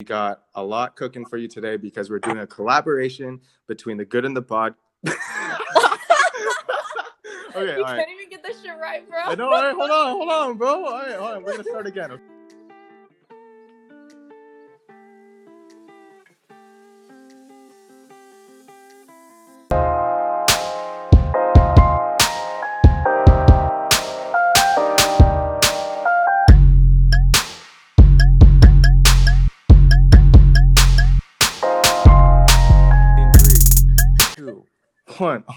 We got a lot cooking for you today because we're doing a collaboration between the good and the bad. okay, you can't even get this shit right, bro. I know. All right, hold on, hold on, bro. All right, hold on. We're gonna start again. Okay?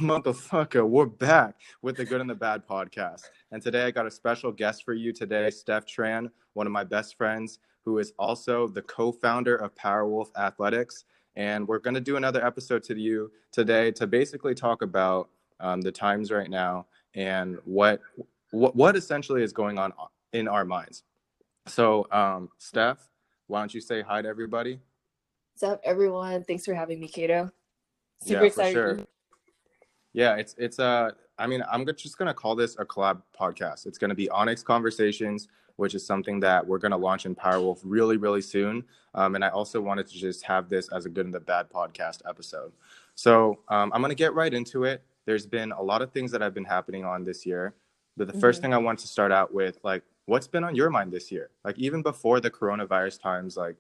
Motherfucker, we're back with the Good and the Bad podcast. And today I got a special guest for you today, Steph Tran, one of my best friends, who is also the co-founder of Powerwolf Athletics. And we're going to do another episode to you today to basically talk about um, the times right now and what, what what essentially is going on in our minds. So, um, Steph, why don't you say hi to everybody? What's up, everyone? Thanks for having me, Kato. Super yeah, excited. For sure. Yeah, it's it's uh I mean, I'm just going to call this a collab podcast. It's going to be Onyx Conversations, which is something that we're going to launch in Powerwolf really, really soon. Um, and I also wanted to just have this as a good and the bad podcast episode. So um, I'm going to get right into it. There's been a lot of things that have been happening on this year. But the mm-hmm. first thing I want to start out with, like, what's been on your mind this year? Like, even before the coronavirus times, like,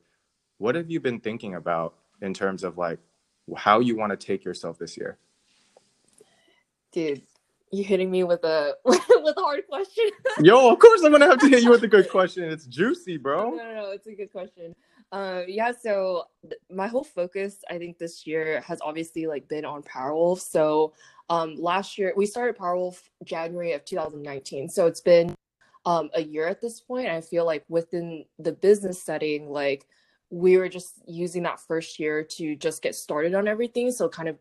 what have you been thinking about in terms of like how you want to take yourself this year? Dude, you hitting me with a with a hard question. Yo, of course I'm gonna have to hit you with a good question. It's juicy, bro. No, no, no, it's a good question. Um, yeah, so th- my whole focus, I think, this year has obviously like been on Powerwolf. So, um, last year we started Powerwolf January of 2019. So it's been um a year at this point. I feel like within the business setting, like we were just using that first year to just get started on everything. So kind of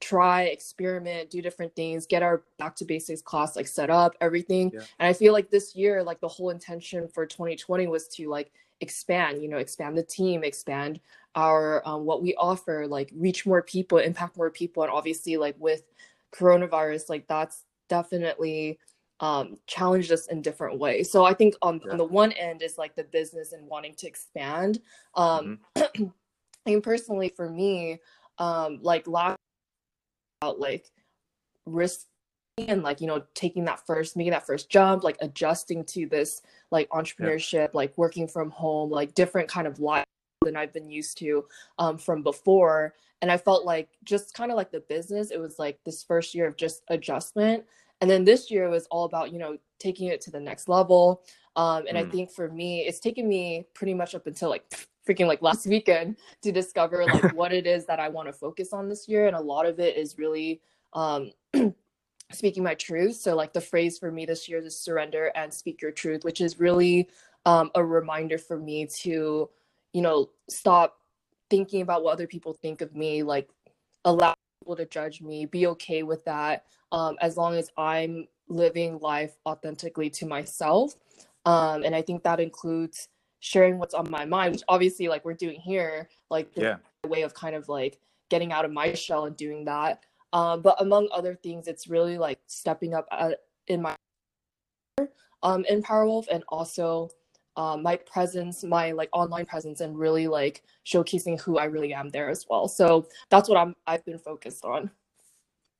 try experiment do different things get our back to basics class like set up everything yeah. and i feel like this year like the whole intention for 2020 was to like expand you know expand the team expand our um, what we offer like reach more people impact more people and obviously like with coronavirus like that's definitely um challenged us in different ways so i think on, yeah. on the one end is like the business and wanting to expand um mm-hmm. and personally for me um like last about like risk and like you know taking that first making that first jump like adjusting to this like entrepreneurship yeah. like working from home like different kind of life than i've been used to um, from before and i felt like just kind of like the business it was like this first year of just adjustment and then this year was all about you know taking it to the next level um, and mm. i think for me it's taken me pretty much up until like freaking like last weekend to discover like what it is that I want to focus on this year. And a lot of it is really um, speaking my truth. So like the phrase for me this year is surrender and speak your truth, which is really um, a reminder for me to, you know, stop thinking about what other people think of me, like allow people to judge me, be okay with that, um, as long as I'm living life authentically to myself. Um, and I think that includes sharing what's on my mind, which obviously like we're doing here, like yeah. way of kind of like getting out of my shell and doing that. Um, but among other things, it's really like stepping up at, uh, in my um in Powerwolf and also um, my presence, my like online presence, and really like showcasing who I really am there as well. So that's what I'm I've been focused on.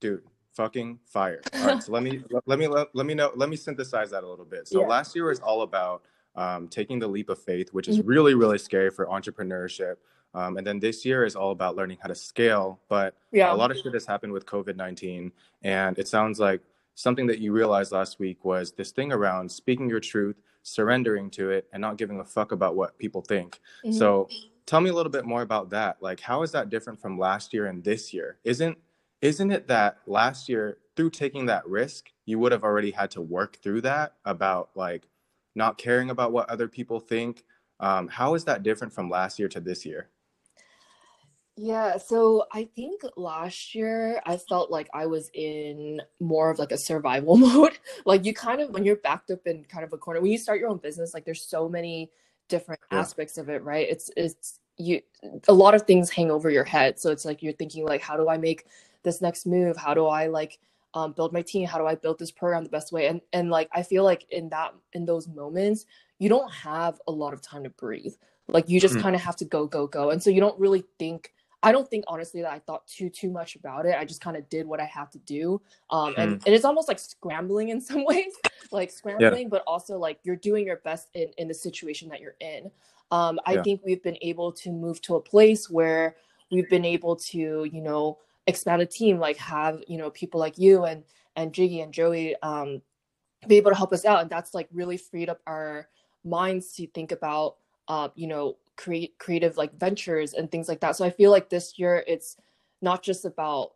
Dude, fucking fire! All right, so let me let me let, let me know let me synthesize that a little bit. So yeah. last year was all about um, taking the leap of faith, which is mm-hmm. really, really scary for entrepreneurship. Um, and then this year is all about learning how to scale. But yeah. a lot of shit has happened with COVID 19. And it sounds like something that you realized last week was this thing around speaking your truth, surrendering to it, and not giving a fuck about what people think. Mm-hmm. So tell me a little bit more about that. Like, how is that different from last year and this year? Isn't isn't it that last year through taking that risk you would have already had to work through that about like not caring about what other people think. Um, how is that different from last year to this year? Yeah, so I think last year I felt like I was in more of like a survival mode. like you kind of when you're backed up in kind of a corner, when you start your own business, like there's so many different yeah. aspects of it, right? It's it's you a lot of things hang over your head. So it's like you're thinking like how do I make this next move? How do I like um, build my team how do i build this program the best way and and like i feel like in that in those moments you don't have a lot of time to breathe Like you just mm-hmm. kind of have to go, go, go. And so you don't really think I don't think honestly that I thought too too much about it. I just kind of did what I had to do. Um mm-hmm. and, and it's almost like scrambling in some ways. like scrambling, yeah. but also like you're doing your best in, in the situation that you're in. Um I yeah. think we've been able to move to a place where we've been able to, you know, expand a team, like have, you know, people like you and and Jiggy and Joey um be able to help us out. And that's like really freed up our minds to think about uh, you know, create creative like ventures and things like that. So I feel like this year it's not just about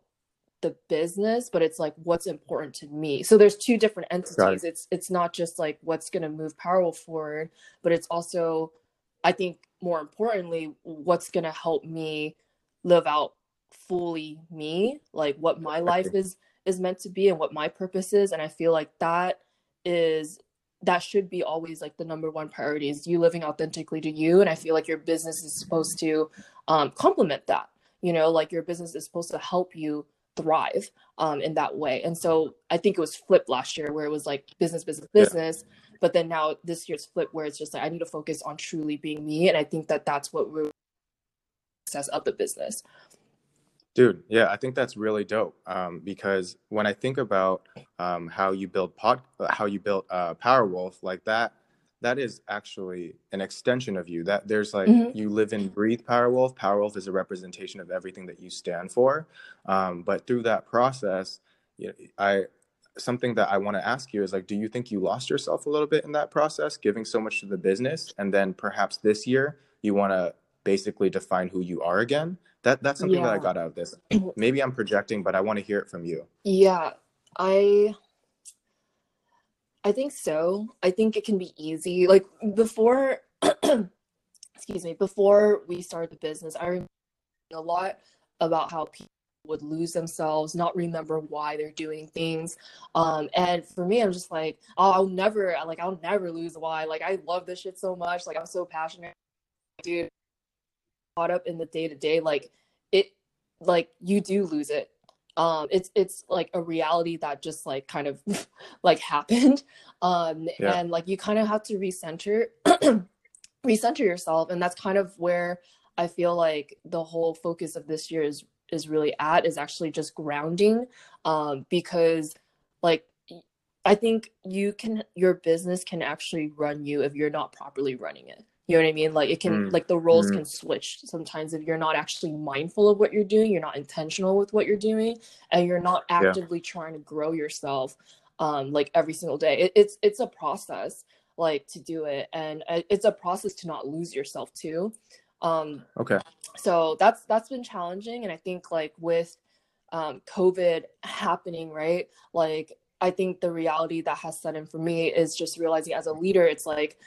the business, but it's like what's important to me. So there's two different entities. It. It's it's not just like what's gonna move Powerwolf forward, but it's also, I think, more importantly, what's gonna help me live out fully me, like what my life is is meant to be and what my purpose is. And I feel like that is that should be always like the number one priority is you living authentically to you and i feel like your business is supposed to um, complement that you know like your business is supposed to help you thrive um, in that way and so i think it was flipped last year where it was like business business business yeah. but then now this year's flip where it's just like i need to focus on truly being me and i think that that's what really success of the business Dude, yeah, I think that's really dope. Um, because when I think about um, how you build pod, uh, how you built uh, Powerwolf, like that, that is actually an extension of you. That there's like mm-hmm. you live and breathe Powerwolf. Powerwolf is a representation of everything that you stand for. Um, but through that process, you know, I something that I want to ask you is like, do you think you lost yourself a little bit in that process, giving so much to the business, and then perhaps this year you want to basically define who you are again? That that's something yeah. that I got out of this. Maybe I'm projecting, but I want to hear it from you. Yeah, I I think so. I think it can be easy. Like before excuse me, before we started the business, I remember a lot about how people would lose themselves, not remember why they're doing things. Um, and for me, I'm just like, oh, I'll never, like, I'll never lose why. Like, I love this shit so much. Like, I'm so passionate, dude caught up in the day to day, like it, like you do lose it. Um, it's it's like a reality that just like kind of like happened, um, yeah. and like you kind of have to recenter, recenter yourself, and that's kind of where I feel like the whole focus of this year is is really at is actually just grounding, um, because like I think you can your business can actually run you if you're not properly running it. You know what I mean? Like it can mm. like the roles mm. can switch sometimes if you're not actually mindful of what you're doing, you're not intentional with what you're doing, and you're not actively yeah. trying to grow yourself um like every single day. It, it's it's a process like to do it and uh, it's a process to not lose yourself too. Um okay. So that's that's been challenging and I think like with um COVID happening, right? Like I think the reality that has set in for me is just realizing as a leader, it's like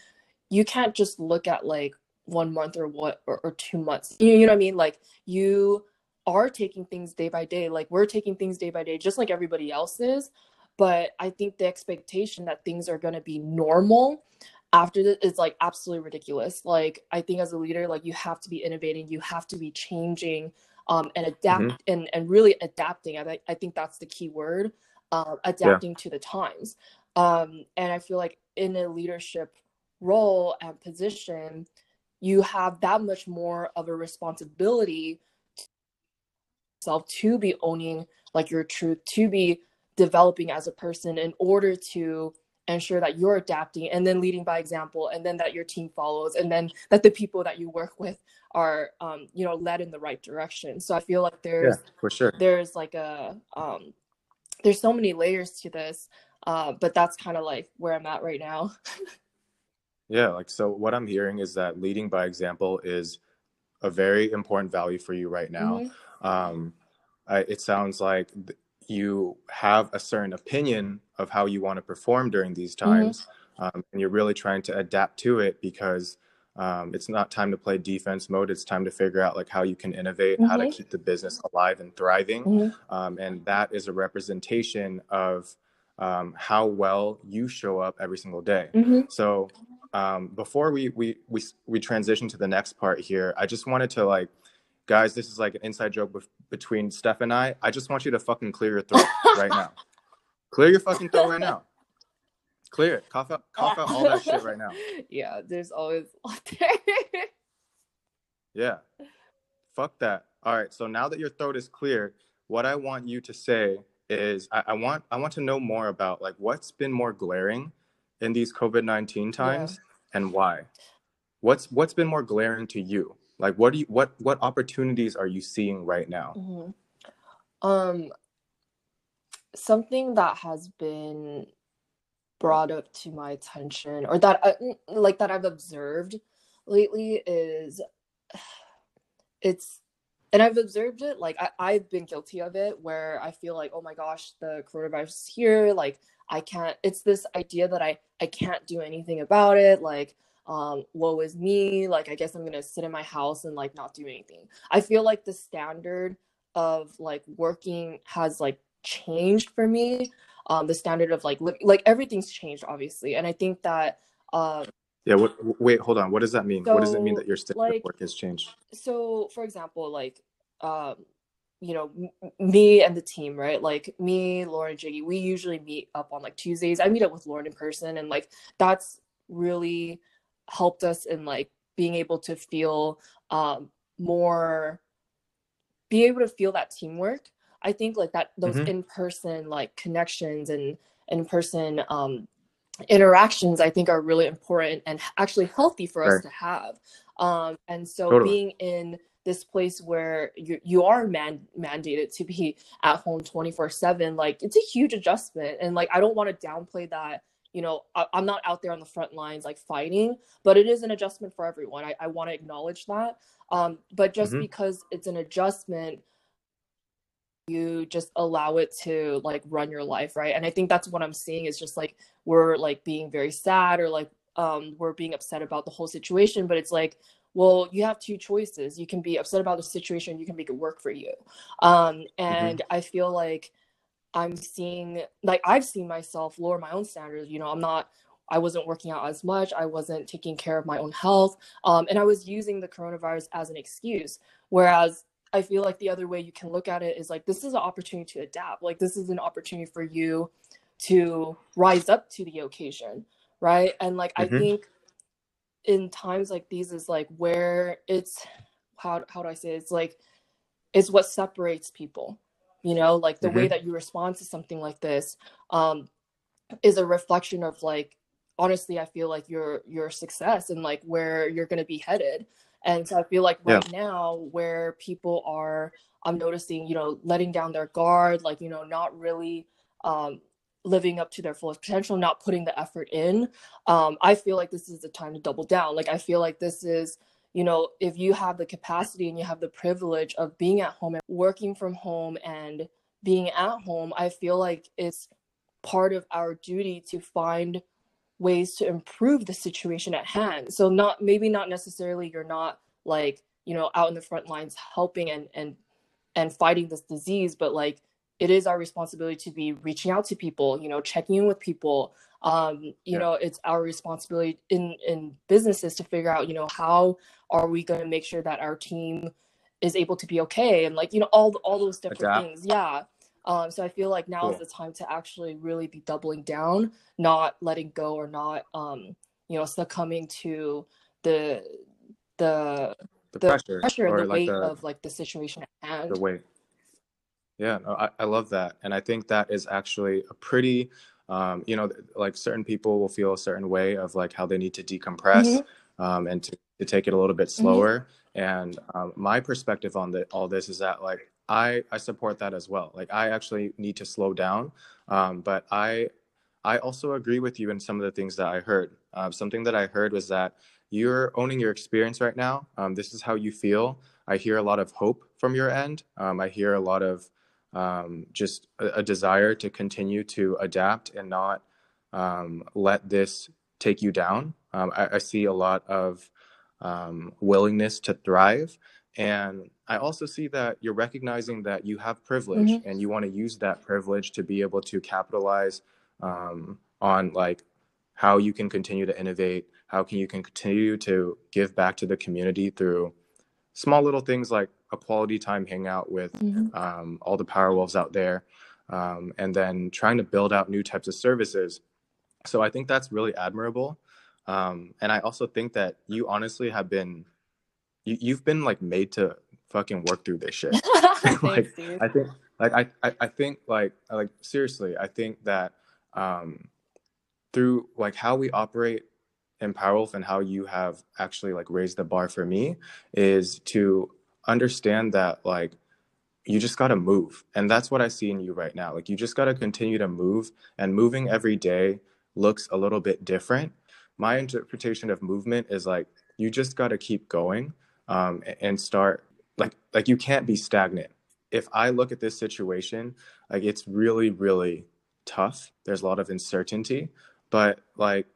you can't just look at like one month or what or, or two months. You, you know what i mean? Like you are taking things day by day. Like we're taking things day by day just like everybody else is. But i think the expectation that things are going to be normal after this is like absolutely ridiculous. Like i think as a leader like you have to be innovating. You have to be changing um, and adapt mm-hmm. and, and really adapting. I, I think that's the key word uh, adapting yeah. to the times. Um, and i feel like in a leadership role and position, you have that much more of a responsibility self to be owning like your truth, to be developing as a person in order to ensure that you're adapting and then leading by example and then that your team follows and then that the people that you work with are um, you know led in the right direction. So i feel like there's yeah, for sure. there's like a um, there's so many layers to this uh, but that's kind of like where i'm at right now Yeah, like so what I'm hearing is that leading by example is a very important value for you right now. Mm-hmm. Um, I, it sounds like th- you have a certain opinion of how you want to perform during these mm-hmm. times, mm-hmm. um, and you're really trying to adapt to it because um, it's not time to play defense mode. It's time to figure out like how you can innovate, mm-hmm. how to mm-hmm. keep the business alive and thriving, mm-hmm. um, and that is a representation of um, how well you show up every single day. So um, before we, we we we transition to the next part here, I just wanted to like, guys, this is like an inside joke be- between Steph and I. I just want you to fucking clear your throat right now. Clear your fucking throat right now. Clear it. Cough out, cough out all that shit right now. Yeah, there's always. Yeah. Fuck that. All right. So now that your throat is clear, what I want you to say is I, I want I want to know more about like what's been more glaring in these COVID nineteen times yeah. and why. What's what's been more glaring to you? Like what do you what what opportunities are you seeing right now? Mm-hmm. Um something that has been brought up to my attention or that I, like that I've observed lately is it's and I've observed it like I, I've been guilty of it where I feel like oh my gosh the coronavirus is here like I can't it's this idea that I I can't do anything about it like um woe is me like I guess I'm gonna sit in my house and like not do anything I feel like the standard of like working has like changed for me um the standard of like li- like everything's changed obviously and I think that um yeah. What? Wait. Hold on. What does that mean? So, what does it mean that your standard like, of work has changed? So, for example, like, um, you know, m- me and the team, right? Like me, Lauren, Jiggy, we usually meet up on like Tuesdays. I meet up with Lauren in person, and like that's really helped us in like being able to feel um more, be able to feel that teamwork. I think like that those mm-hmm. in person like connections and in person um interactions I think are really important and actually healthy for us to have. Um, and so totally. being in this place where you you are man mandated to be at home 24 7 like it's a huge adjustment and like i don't want to downplay that you know I, am not out there on the front lines like fighting but it is an adjustment for everyone i, I want to acknowledge that um but just mm-hmm. because it's an adjustment you just allow it to like run your life right and i think that's what i'm seeing is just like we're like being very sad or like um we're being upset about the whole situation but it's like well you have two choices you can be upset about the situation you can make it work for you um mm-hmm. and mm-hmm. i feel like i'm seeing like i've seen myself lower my own standards you know i'm not I wasn't working out as much. I wasn't taking care of my own health. Um, and I was using the coronavirus as an excuse. Whereas I feel like the other way you can look at it is like this is an opportunity to adapt. Like this is an opportunity for you to rise up to the occasion, right? And like mm-hmm. I think in times like these is like where it's how how do I say it? it's like it's what separates people. You know, like the mm-hmm. way that you respond to something like this um is a reflection of like honestly I feel like your your success and like where you're going to be headed. And so I feel like right yeah. now, where people are, I'm noticing, you know, letting down their guard, like, you know, not really um, living up to their fullest potential, not putting the effort in. Um, I feel like this is the time to double down. Like, I feel like this is, you know, if you have the capacity and you have the privilege of being at home and working from home and being at home, I feel like it's part of our duty to find ways to improve the situation at hand. So not maybe not necessarily you're not like, you know, out in the front lines helping and and and fighting this disease, but like it is our responsibility to be reaching out to people, you know, checking in with people. Um, you yeah. know, it's our responsibility in in businesses to figure out, you know, how are we going to make sure that our team is able to be okay and like, you know, all all those different Adapt. things. Yeah. Um, so I feel like now cool. is the time to actually really be doubling down, not letting go or not, um, you know, succumbing to the the the, the pressure, pressure and the like weight the, of like the situation at hand. The weight. Yeah, no, I, I love that, and I think that is actually a pretty, um, you know, like certain people will feel a certain way of like how they need to decompress mm-hmm. um, and to, to take it a little bit mm-hmm. slower. Mm-hmm. And um, my perspective on the, all this is that like I I support that as well. Like I actually need to slow down, um, but I I also agree with you in some of the things that I heard. Uh, something that I heard was that you're owning your experience right now. Um, this is how you feel. I hear a lot of hope from your end. Um, I hear a lot of um, just a, a, desire to continue to adapt and not um, let this take you down. Um, I, I, see a lot of willingness to thrive. And I also see that you're recognizing that you have privilege mm-hmm. and you want to use that privilege to be able to capitalize um, on like how you can continue to innovate, how can you can continue to give back to the community through small little things like a quality time hangout with mm-hmm. um, all the power wolves out there, um, and then trying to build out new types of services. So I think that's really admirable, um, and I also think that you honestly have been you, you've been like made to fucking work through this shit. Like. I think like I, I I think like like seriously, I think that um through like how we operate in Powerwolf and how you have actually like raised the bar for me is to understand that like you just got to move and that's what i see in you right now. Like you just got to continue to move and moving every day looks a little bit different. My interpretation of movement is like you just got to keep going um, and start like like you can't be stagnant. If i look at this situation like it's really really tough. There's a lot of uncertainty but like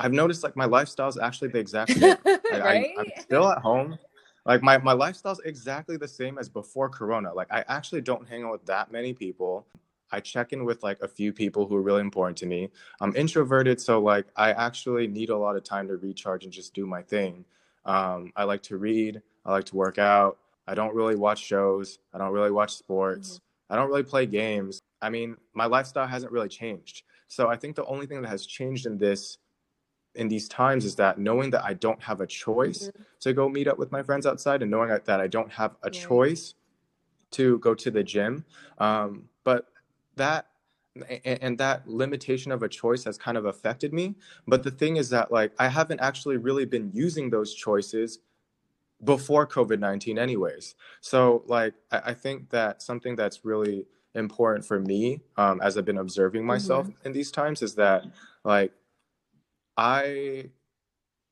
i've noticed like my lifestyle is actually the exact same. Like, right? I, i'm still at home like my, my lifestyle's exactly the same as before corona. Like i actually don't hang out with that many people. I check in with like a few people who are really important to me. I'm introverted so like i actually need a lot of time to recharge and just do my thing. Um, i like to read. I like to work out. I don't really watch shows. I don't really watch sports. Mm-hmm. i don't really play games. I mean my lifestyle hasn't really changed. So i think the only thing that has changed in this in these times is that knowing that I don't have a choice mm-hmm. to go meet up with my friends outside and knowing that I don't have a choice to go to the gym. Um, but that and, that limitation of a choice has kind of affected me. But the thing is that like I haven't actually really been using those choices before COVID 19, anyways. So, like, I, I, think that something that's really important for me um, as I've been observing myself mm-hmm. in these times is that, like, I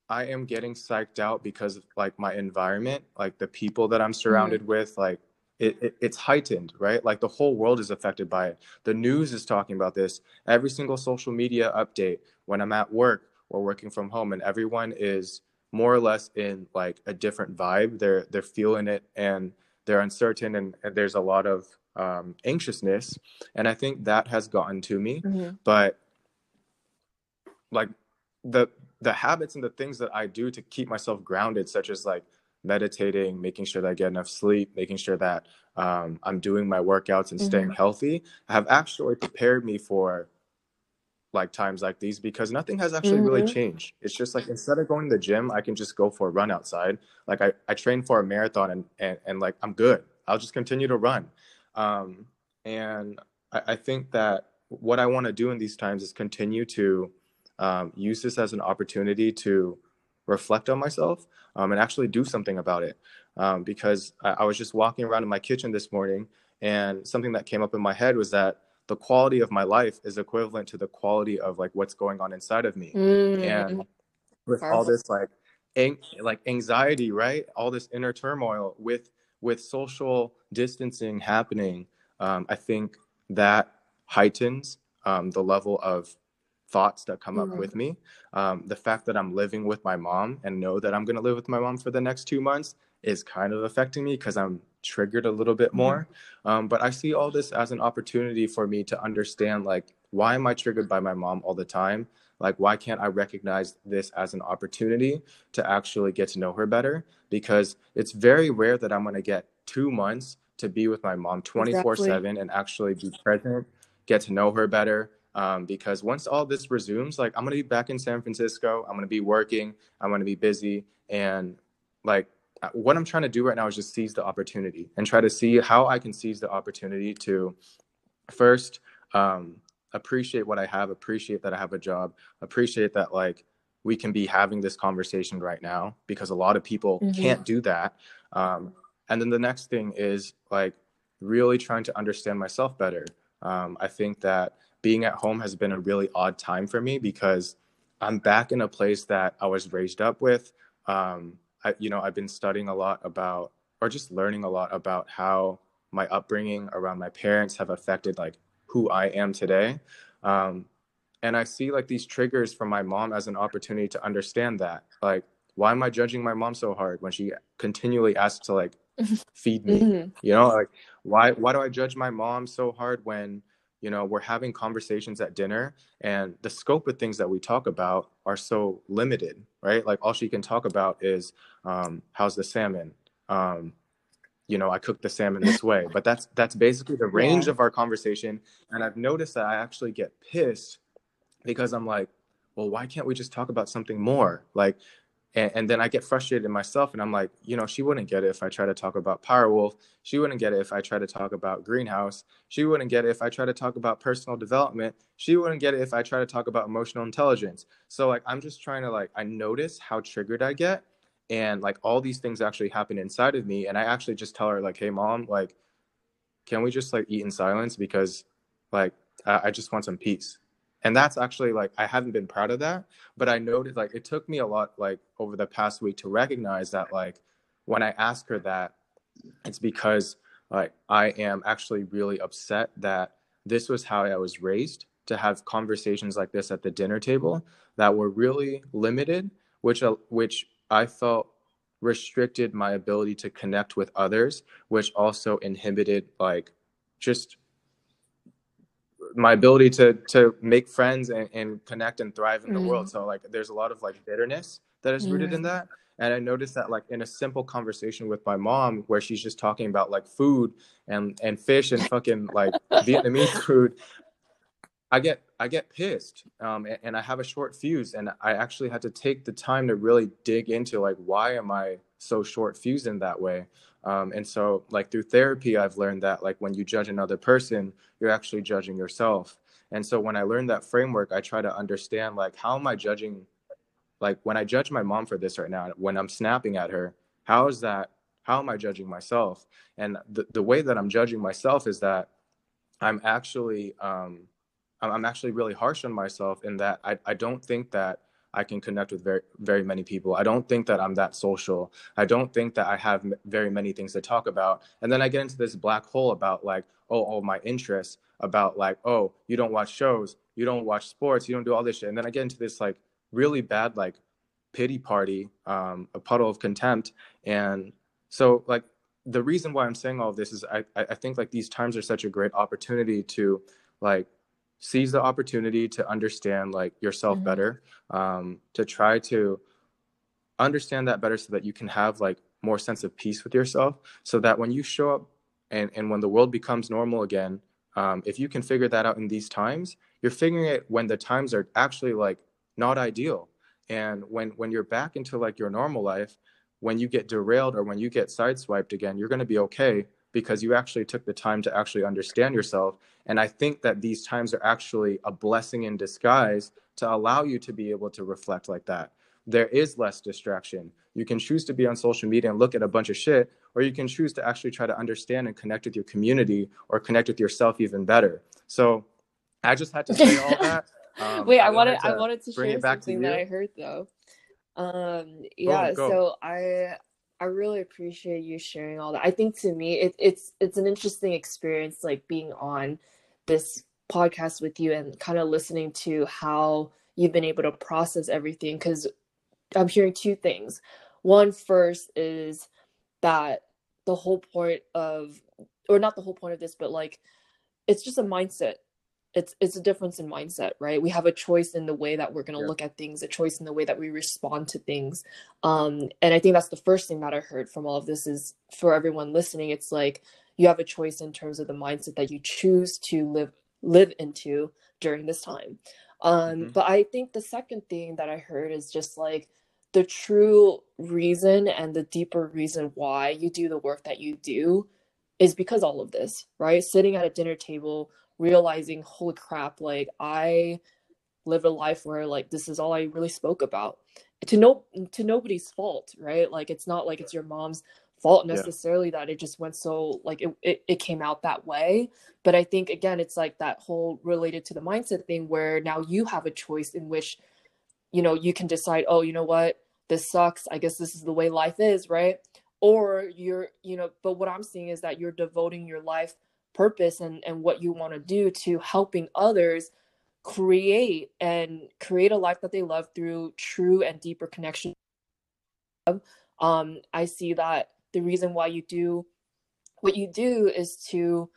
I am getting psyched out because of like my environment, like the people that I'm surrounded mm-hmm. with, like it, it, it's heightened, right? Like the whole world is affected by it. The news is talking about this. Every single social media update when I'm at work or working from home, and everyone is more or less in like a different vibe. They're they're feeling it and they're uncertain, and, and there's a lot of um, anxiousness, and I think that has gotten to me. Mm-hmm. But like the the habits and the things that I do to keep myself grounded, such as like meditating, making sure that I get enough sleep, making sure that um, I'm doing my workouts and mm-hmm. staying healthy, have actually prepared me for like times like these because nothing has actually mm-hmm. really changed. It's just like instead of going to the gym, I can just go for a run outside. Like I, I train for a marathon and, and, and like I'm good. I'll just continue to run. Um, and I, I think that what I want to do in these times is continue to um, use this as an opportunity to reflect on myself um, and actually do something about it. Um, because I, I, was just walking around in my kitchen this morning, and something that came up in my head was that the quality of my life is equivalent to the quality of like what's going on inside of me. Mm. And with all this like ang- like anxiety, right? All this inner turmoil with with social distancing happening, um, I think that heightens um, the level of thoughts that come mm-hmm. up with me. Um, the fact that I'm living with my mom and know that I'm going to live with my mom for the next two months is kind of affecting me because I'm triggered a little bit more. Mm-hmm. Um, but I see all this as an opportunity for me to understand like, why am I triggered by my mom all the time? Like, why can't I recognize this as an opportunity to actually get to know her better? Because it's very rare that I'm going to get two months to be with my mom 24 exactly. 7 and actually be present, get to know her better, um, because once all this resumes, like I'm gonna be back in San Francisco. I'm gonna be working. I'm gonna be busy, and like uh, what I'm trying to do right now is just seize the opportunity and try to see how I can seize the opportunity to first um, appreciate what I have, appreciate that I have a job, appreciate that like we can be having this conversation right now because a lot of people mm-hmm. can't do that. Um, and then the next thing is like really trying to understand myself better. Um, I think that being at home has been a really odd time for me because I'm back in a place that I was raised up with. Um, I, you know, I've been studying a lot about, or just learning a lot about how my upbringing around my parents have affected like who I am today. Um, and I see like these triggers from my mom as an opportunity to understand that. Like, why am I judging my mom so hard when she continually asks to like feed me? Mm-hmm. You know, like why why do I judge my mom so hard when you know we're having conversations at dinner and the scope of things that we talk about are so limited right? Like all she can talk about is um, how's the salmon? Um, you know i cook the salmon this way. But that's that's basically the range yeah. of our conversation. And i've noticed that i actually get pissed because i'm like well why can't we just talk about something more? Like and, and, then I get frustrated in myself, and I'm like, you know, she wouldn't get it if I try to talk about Powerwolf. She wouldn't get it if I try to talk about Greenhouse. She wouldn't get it if I try to talk about personal development. She wouldn't get it if I try to talk about emotional intelligence. So like, I'm just trying to like, I notice how triggered I get, and like all these things actually happen inside of me, and I actually just tell her like, hey, mom, like, can we just like eat in silence because like I, I just want some peace and that's actually like i haven't been proud of that but i noted like it took me a lot like over the past week to recognize that like when i ask her that it's because like i am actually really upset that this was how i was raised to have conversations like this at the dinner table that were really limited which uh, which i felt restricted my ability to connect with others which also inhibited like just my ability to to make friends and, and connect and thrive in the mm. world so like there's a lot of like bitterness that is rooted mm. in that and i noticed that like in a simple conversation with my mom where she's just talking about like food and and fish and fucking like vietnamese food i get i get pissed um and, and i have a short fuse and i actually had to take the time to really dig into like why am i so short fused in that way um, and so, like through therapy, I've learned that like when you judge another person, you're actually judging yourself. And so when I learned that framework, I try to understand like how am I judging, like when I judge my mom for this right now, when I'm snapping at her, how is that? How am I judging myself? And the the way that I'm judging myself is that I'm actually um, I'm actually really harsh on myself in that I, I don't think that I can connect with very very many people. I don't think that I'm that social. I don't think that I have m- very many things to talk about. And then I get into this black hole about like, oh, oh, my interests, about like, oh, you don't watch shows, you don't watch sports, you don't do all this shit. And then I get into this like really bad like pity party, um, a puddle of contempt. And so like the reason why I'm saying all this is I I think like these times are such a great opportunity to like seize the opportunity to understand like yourself mm-hmm. better um, to try to understand that better so that you can have like more sense of peace with yourself so that when you show up and, and when the world becomes normal again um, if you can figure that out in these times you're figuring it when the times are actually like not ideal and when when you're back into like your normal life when you get derailed or when you get sideswiped again you're going to be okay because you actually took the time to actually understand yourself. And I think that these times are actually a blessing in disguise to allow you to be able to reflect like that. There is less distraction. You can choose to be on social media and look at a bunch of shit, or you can choose to actually try to understand and connect with your community or connect with yourself even better. So I just had to say all that. Um, Wait, I, I wanted I wanted to share something that I heard though. Um, yeah, so I I really appreciate you sharing all that. I think to me, it, it's it's an interesting experience, like being on this podcast with you and kind of listening to how you've been able to process everything. Because I'm hearing two things. One first is that the whole point of, or not the whole point of this, but like, it's just a mindset it's it's a difference in mindset right we have a choice in the way that we're going to yeah. look at things a choice in the way that we respond to things um and i think that's the first thing that i heard from all of this is for everyone listening it's like you have a choice in terms of the mindset that you choose to live live into during this time um mm-hmm. but i think the second thing that i heard is just like the true reason and the deeper reason why you do the work that you do is because all of this right sitting at a dinner table realizing, holy crap, like I lived a life where like this is all I really spoke about. To no to nobody's fault, right? Like it's not like it's your mom's fault necessarily yeah. that it just went so like it, it, it came out that way but i think again it's like that whole related to the mindset thing where now you have a choice in which you know you can decide oh you know what this sucks i guess this is the way life is right or you're you know but what i'm seeing is that you're devoting your life purpose and, and what you want to do to helping others create and create a life that they love through true and deeper connection. Um, I see that the reason why you do what you do is to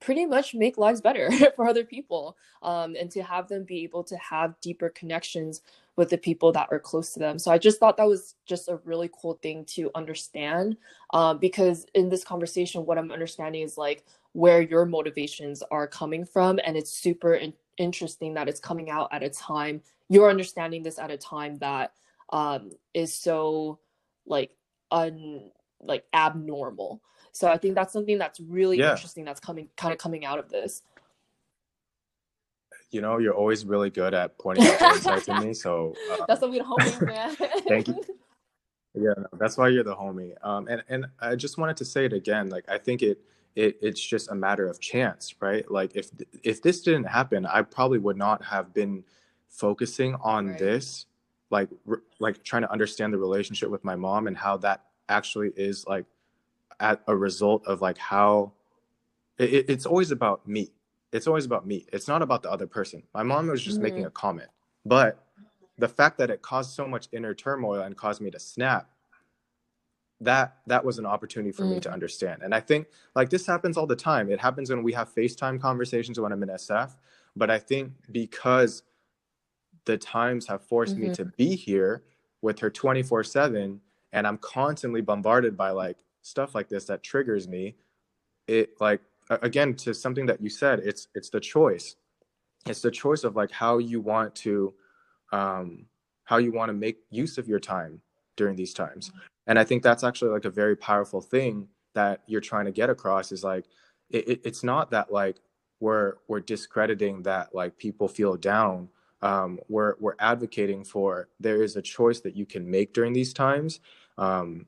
pretty much make lives better for other people um, and to have them be able to have deeper connections with the people that are close to them. So I just thought that was just a really cool thing to understand um, because in this conversation, what I'm understanding is like where your motivations are coming from. And it's super in- interesting that it's coming out at a time, you're understanding this at a time that um is so like un like abnormal so i think that's something that's really yeah. interesting that's coming kind of coming out of this you know you're always really good at pointing out insights in me so uh, that's what we're hoping man thank you yeah that's why you're the homie um and and i just wanted to say it again like i think it it, it's just a matter of chance right? Like if if this didn't happen i probably would not have been focusing on right. this like re- like trying to understand the relationship with my mom and how that actually is like at a result of like how it, it's always about me. It's always about me. It's not about the other person. My mom was just mm-hmm. making a comment. But the fact that it caused so much inner turmoil and caused me to snap that that was an opportunity for mm. me to mm. understand and i think like this happens all the time it happens when we have facetime conversations when i'm in sf but i think because the times have forced mm-hmm. me to be here with her 24 7 and i'm constantly bombarded by like stuff like this that triggers me it like again to something that you said it's it's the choice it's the choice of like how you want to um how you want to make use of your time during these times and i think that's actually like a very powerful thing that you're trying to get across is like it, it, it's not that like we're we're discrediting that like people feel down um, we're we're advocating for there is a choice that you can make during these times. Um,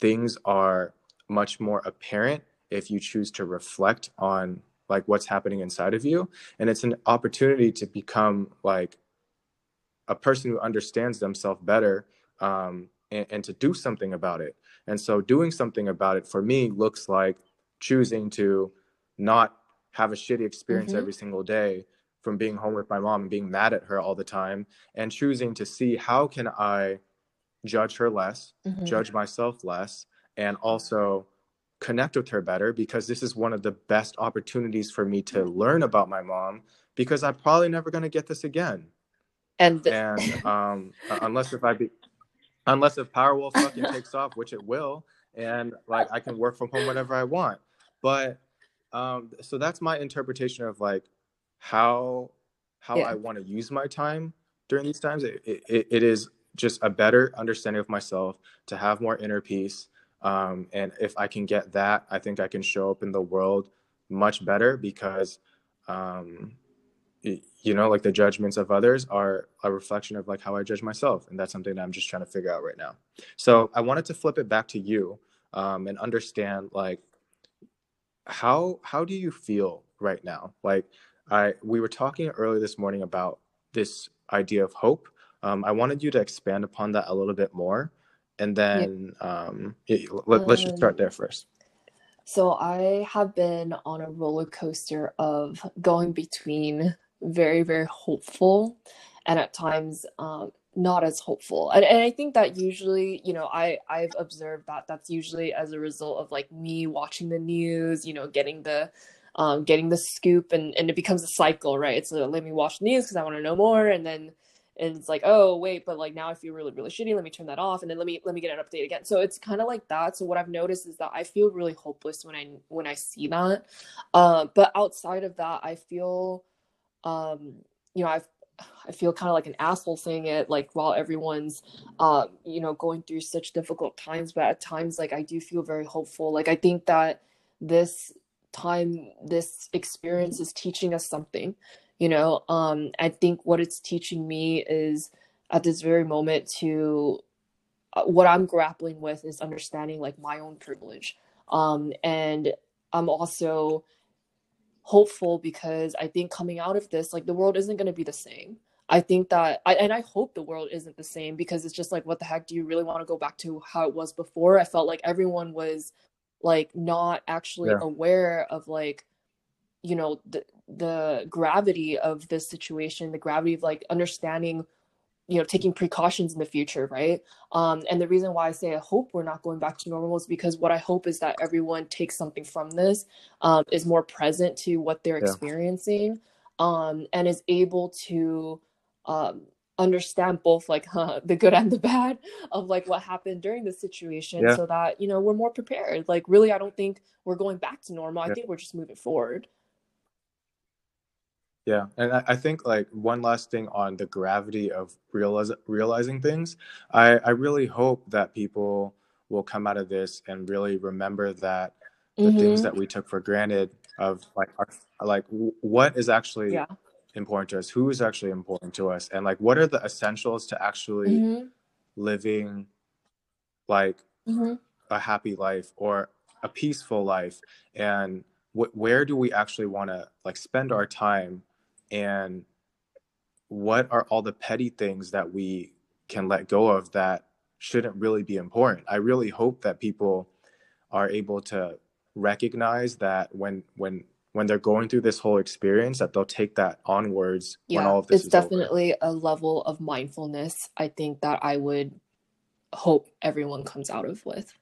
things are much more apparent if you choose to reflect on like what's happening inside of you, and it's an opportunity to become like a person who understands themselves better um, and, and to do something about it. And so, doing something about it for me looks like choosing to not have a shitty experience mm-hmm. every single day from being home with my mom and being mad at her all the time and choosing to see how can I judge her less, mm-hmm. judge myself less, and also connect with her better because this is one of the best opportunities for me to learn about my mom because I'm probably never going to get this again. And and um unless if I be unless if Powerwolf fucking takes off, which it will, and like I can work from home whenever I want. But um so that's my interpretation of like how how yeah. I want to use my time during these times. It, it, it is just a better understanding of myself to have more inner peace. Um, and if I can get that, I think I can show up in the world much better because, um, you know, like the judgments of others are a reflection of like how I judge myself. And that's something that I'm just trying to figure out right now. So I wanted to flip it back to you um, and understand like, how, how do you feel right now? Like, I we were talking earlier this morning about this idea of hope. Um, I wanted you to expand upon that a little bit more, and then yeah. um, let, us just start there first. So I have been on a roller coaster of going between very very hopeful, and at times um, not as hopeful. And, and I think that usually, you know, I I've observed that that's usually as a result of like me watching the news, you know, getting the um, getting the scoop and, and it becomes a cycle, right? It's a, let me watch the news because I want to know more. And then and it's like, oh wait, but like now I feel really, really shitty. Let me turn that off and then let me let me get an update again. So it's kind of like that. So what I've noticed is that I feel really hopeless when I when I see that. Uh, but outside of that, I feel um, you know, I've I feel kind of like an asshole saying it like while everyone's um, you know, going through such difficult times, but at times like I do feel very hopeful. Like I think that this time this experience is teaching us something you know um i think what it's teaching me is at this very moment to uh, what i'm grappling with is understanding like my own privilege um and i'm also hopeful because i think coming out of this like the world isn't going to be the same i think that I, and i hope the world isn't the same because it's just like what the heck do you really want to go back to how it was before i felt like everyone was like not actually yeah. aware of like you know the the gravity of this situation the gravity of like understanding you know taking precautions in the future right? Um and the reason why i say i hope we're not going back to normal is because what i hope is that everyone takes something from this um is more present to what they're yeah. experiencing um and is able to um understand both like huh, the good and the bad of like what happened during the situation yeah. so that you know we're more prepared. Like really i don't think we're going back to normal. I think we're just moving forward Yeah, and I, I think like one last thing on the gravity of realize, realizing things. I, I really hope that people will come out of this and really remember that the mm-hmm. things that we took for granted of like our, like what is actually yeah. important to us, who is actually important to us, and like what are the essentials to actually mm-hmm. living like mm-hmm. a happy life or a peaceful life, and wh- where do we actually want to like spend our time and what are all the petty things that we can let go of that shouldn't really be important? I really hope that people are able to recognize that when when when they're going through this whole experience that they'll take that onwards yeah, when all of this it's definitely over. a level of mindfulness i think that i would hope everyone comes out of with.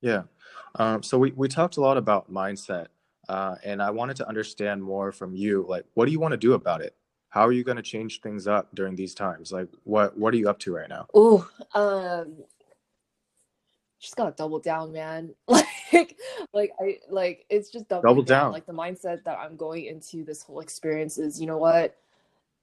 Yeah. Um, so we, we talked a lot about mindset uh, and I wanted to understand more from you. Like, what do you want to do about it? How are you going to change things up during these times? Like, what what are you up to right now? Oh, um, just gotta double down, man. like, like I like it's just double, double down. down. Like the mindset that I'm going into this whole experience is, you know what?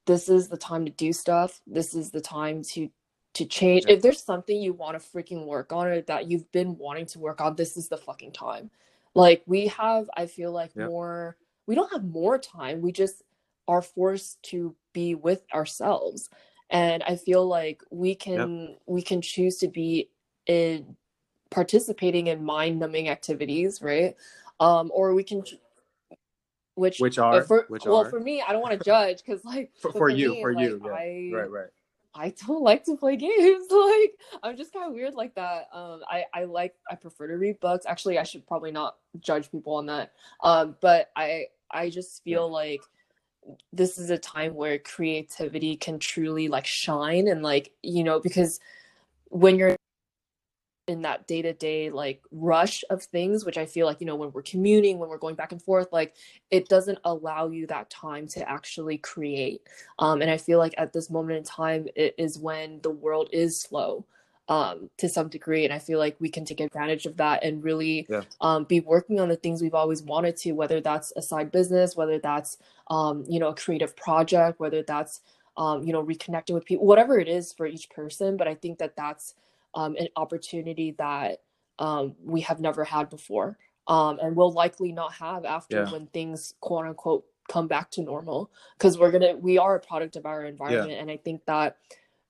This is the time to do stuff. This is the time to to change. If there's something you want to freaking work on or that you've been wanting to work on, this is the fucking time like we have, I feel like yep. more, we don't have more time. We just are forced to be with ourselves. And I feel like we can yep. we can choose to be in participating in mind numbing activities, right? Um, or we can which which are for, which well are? for me i don't want to judge because like for, for, you me, for like, you yeah. I, right right I don't like to play games. like I'm just kind of weird like that. Um, I I like I prefer to read books. Actually, I should probably not judge people on that. Um, but I I just feel like this is a time where creativity can truly like shine and like you know because when you're in that day to day like rush of things, which I feel like, you know, when we're commuting, when we're going back and forth, like it doesn't allow you that time to actually create. Um, and I feel like at this moment in time, it is when the world is slow um, to some degree. And I feel like we can take advantage of that and really yeah. um, be working on the things we've always wanted to, whether that's a side business, whether that's, um, you know, a creative project, whether that's, um, you know, reconnecting with people, whatever it is for each person. But I think that that's, um, an opportunity that um, we have never had before um, and will likely not have after yeah. when things quote unquote come back to normal because we're gonna we are a product of our environment yeah. and i think that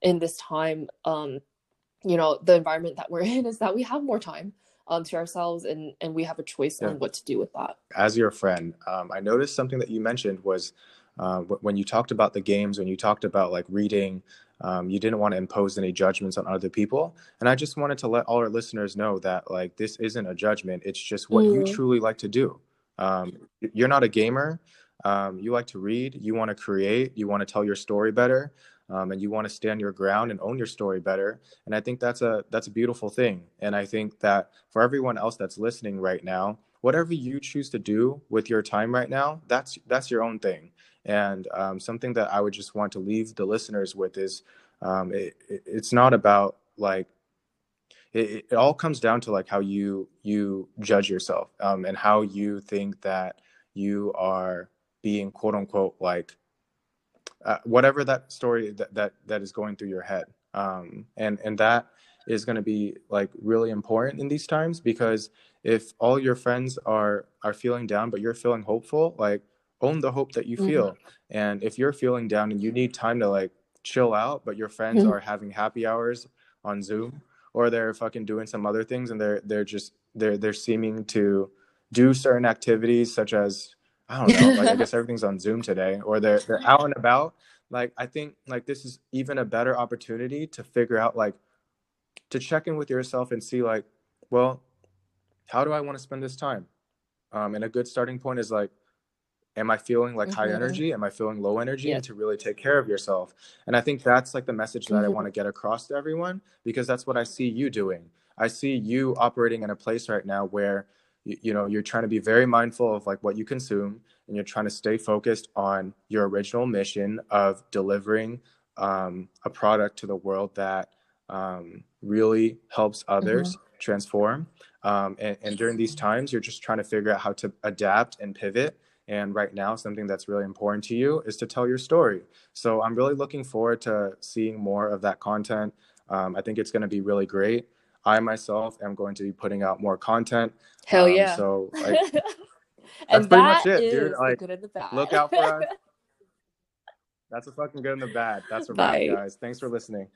in this time um you know the environment that we're in is that we have more time um, to ourselves and and we have a choice yeah. on what to do with that as your friend um, i noticed something that you mentioned was uh, when you talked about the games when you talked about like reading um, you didn't want to impose any judgments on other people. And I just wanted to let all our listeners know that like this isn't a judgment. It's just what mm. you truly like to do. Um, you're not a gamer. Um, you like to read. You want to create. You want to tell your story better. Um, and you want to stand your ground and own your story better. And I think that's a that's a beautiful thing. And I think that for everyone else that's listening right now, whatever you choose to do with your time right now, that's that's your own thing. And um, something that I would just want to leave the listeners with is um, it, it, it's not about like it, it, all comes down to like how you you judge yourself um, and how you think that you are being quote unquote like uh, whatever that story that, that that is going through your head. Um, and and that is going to be like really important in these times because if all your friends are are feeling down but you're feeling hopeful like own the hope that you feel mm-hmm. and if you're feeling down and you need time to like chill out but your friends mm-hmm. are having happy hours on zoom or they're fucking doing some other things and they're they're just they're they're seeming to do certain activities such as i don't know like i guess everything's on zoom today or they're they're out and about like i think like this is even a better opportunity to figure out like to check in with yourself and see like well how do i want to spend this time um, and a good starting point is like am i feeling like mm-hmm. high energy am i feeling low energy yeah. and to really take care of yourself and i think that's like the message that mm-hmm. i want to get across to everyone because that's what i see you doing i see you operating in a place right now where you, you know you're trying to be very mindful of like what you consume and you're trying to stay focused on your original mission of delivering um, a product to the world that um, really helps others mm-hmm. transform um, and, and during these times you're just trying to figure out how to adapt and pivot And right now, something that's really important to you is to tell your story. So I'm really looking forward to seeing more of that content. Um, I think it's going to be really great. I myself am going to be putting out more content. Hell um, yeah! So like, that's pretty much it, dude. Like, look out for us. That's a fucking good and the bad. That's a wrap, guys. Thanks for listening.